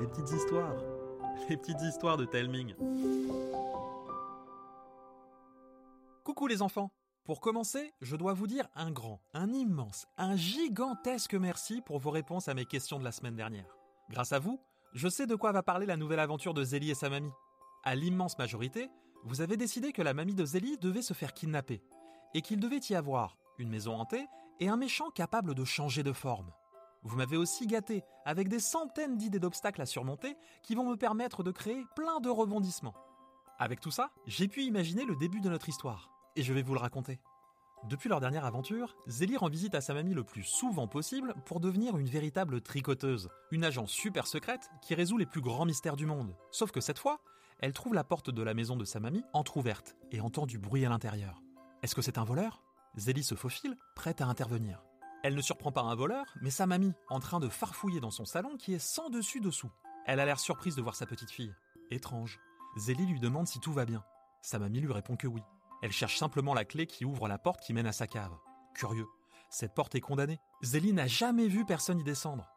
les petites histoires, les petites histoires de Telming. Coucou les enfants Pour commencer, je dois vous dire un grand, un immense, un gigantesque merci pour vos réponses à mes questions de la semaine dernière. Grâce à vous, je sais de quoi va parler la nouvelle aventure de Zélie et sa mamie. À l'immense majorité, vous avez décidé que la mamie de Zélie devait se faire kidnapper, et qu'il devait y avoir une maison hantée et un méchant capable de changer de forme. Vous m'avez aussi gâté avec des centaines d'idées d'obstacles à surmonter qui vont me permettre de créer plein de rebondissements. Avec tout ça, j'ai pu imaginer le début de notre histoire, et je vais vous le raconter. Depuis leur dernière aventure, Zélie rend visite à sa mamie le plus souvent possible pour devenir une véritable tricoteuse, une agence super secrète qui résout les plus grands mystères du monde. Sauf que cette fois, elle trouve la porte de la maison de sa mamie entr'ouverte et entend du bruit à l'intérieur. Est-ce que c'est un voleur? Zélie se faufile, prête à intervenir. Elle ne surprend pas un voleur, mais sa mamie, en train de farfouiller dans son salon qui est sans dessus dessous. Elle a l'air surprise de voir sa petite fille. Étrange. Zélie lui demande si tout va bien. Sa mamie lui répond que oui. Elle cherche simplement la clé qui ouvre la porte qui mène à sa cave. Curieux. Cette porte est condamnée. Zélie n'a jamais vu personne y descendre.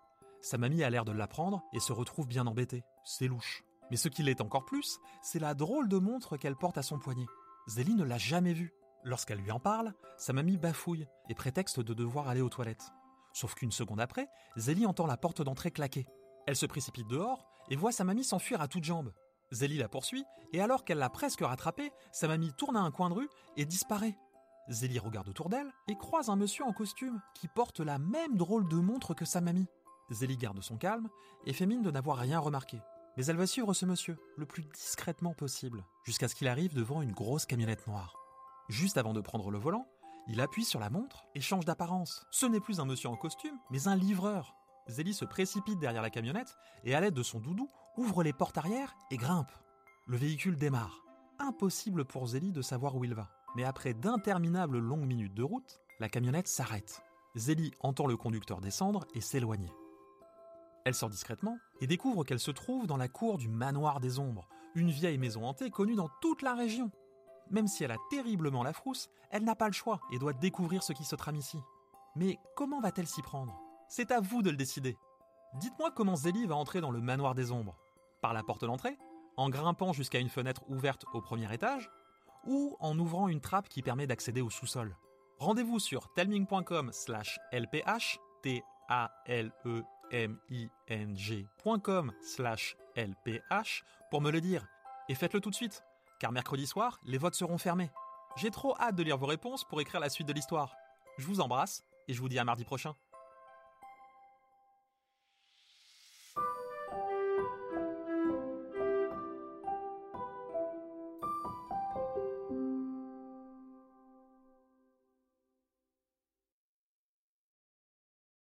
Sa mamie a l'air de l'apprendre et se retrouve bien embêtée. C'est louche. Mais ce qui l'est encore plus, c'est la drôle de montre qu'elle porte à son poignet. Zélie ne l'a jamais vue. Lorsqu'elle lui en parle, sa mamie bafouille et prétexte de devoir aller aux toilettes. Sauf qu'une seconde après, Zélie entend la porte d'entrée claquer. Elle se précipite dehors et voit sa mamie s'enfuir à toutes jambes. Zélie la poursuit et alors qu'elle l'a presque rattrapée, sa mamie tourne à un coin de rue et disparaît. Zélie regarde autour d'elle et croise un monsieur en costume qui porte la même drôle de montre que sa mamie. Zélie garde son calme et fait mine de n'avoir rien remarqué. Mais elle va suivre ce monsieur le plus discrètement possible jusqu'à ce qu'il arrive devant une grosse camionnette noire. Juste avant de prendre le volant, il appuie sur la montre et change d'apparence. Ce n'est plus un monsieur en costume, mais un livreur. Zélie se précipite derrière la camionnette et à l'aide de son doudou, ouvre les portes arrière et grimpe. Le véhicule démarre. Impossible pour Zélie de savoir où il va. Mais après d'interminables longues minutes de route, la camionnette s'arrête. Zélie entend le conducteur descendre et s'éloigner. Elle sort discrètement et découvre qu'elle se trouve dans la cour du manoir des ombres, une vieille maison hantée connue dans toute la région. Même si elle a terriblement la frousse, elle n'a pas le choix et doit découvrir ce qui se trame ici. Mais comment va-t-elle s'y prendre? C'est à vous de le décider. Dites-moi comment Zélie va entrer dans le manoir des ombres. Par la porte d'entrée En grimpant jusqu'à une fenêtre ouverte au premier étage Ou en ouvrant une trappe qui permet d'accéder au sous-sol Rendez-vous sur telming.com slash lph, t a l e m i n g.com slash lph pour me le dire. Et faites-le tout de suite car mercredi soir, les votes seront fermés. J'ai trop hâte de lire vos réponses pour écrire la suite de l'histoire. Je vous embrasse et je vous dis à mardi prochain.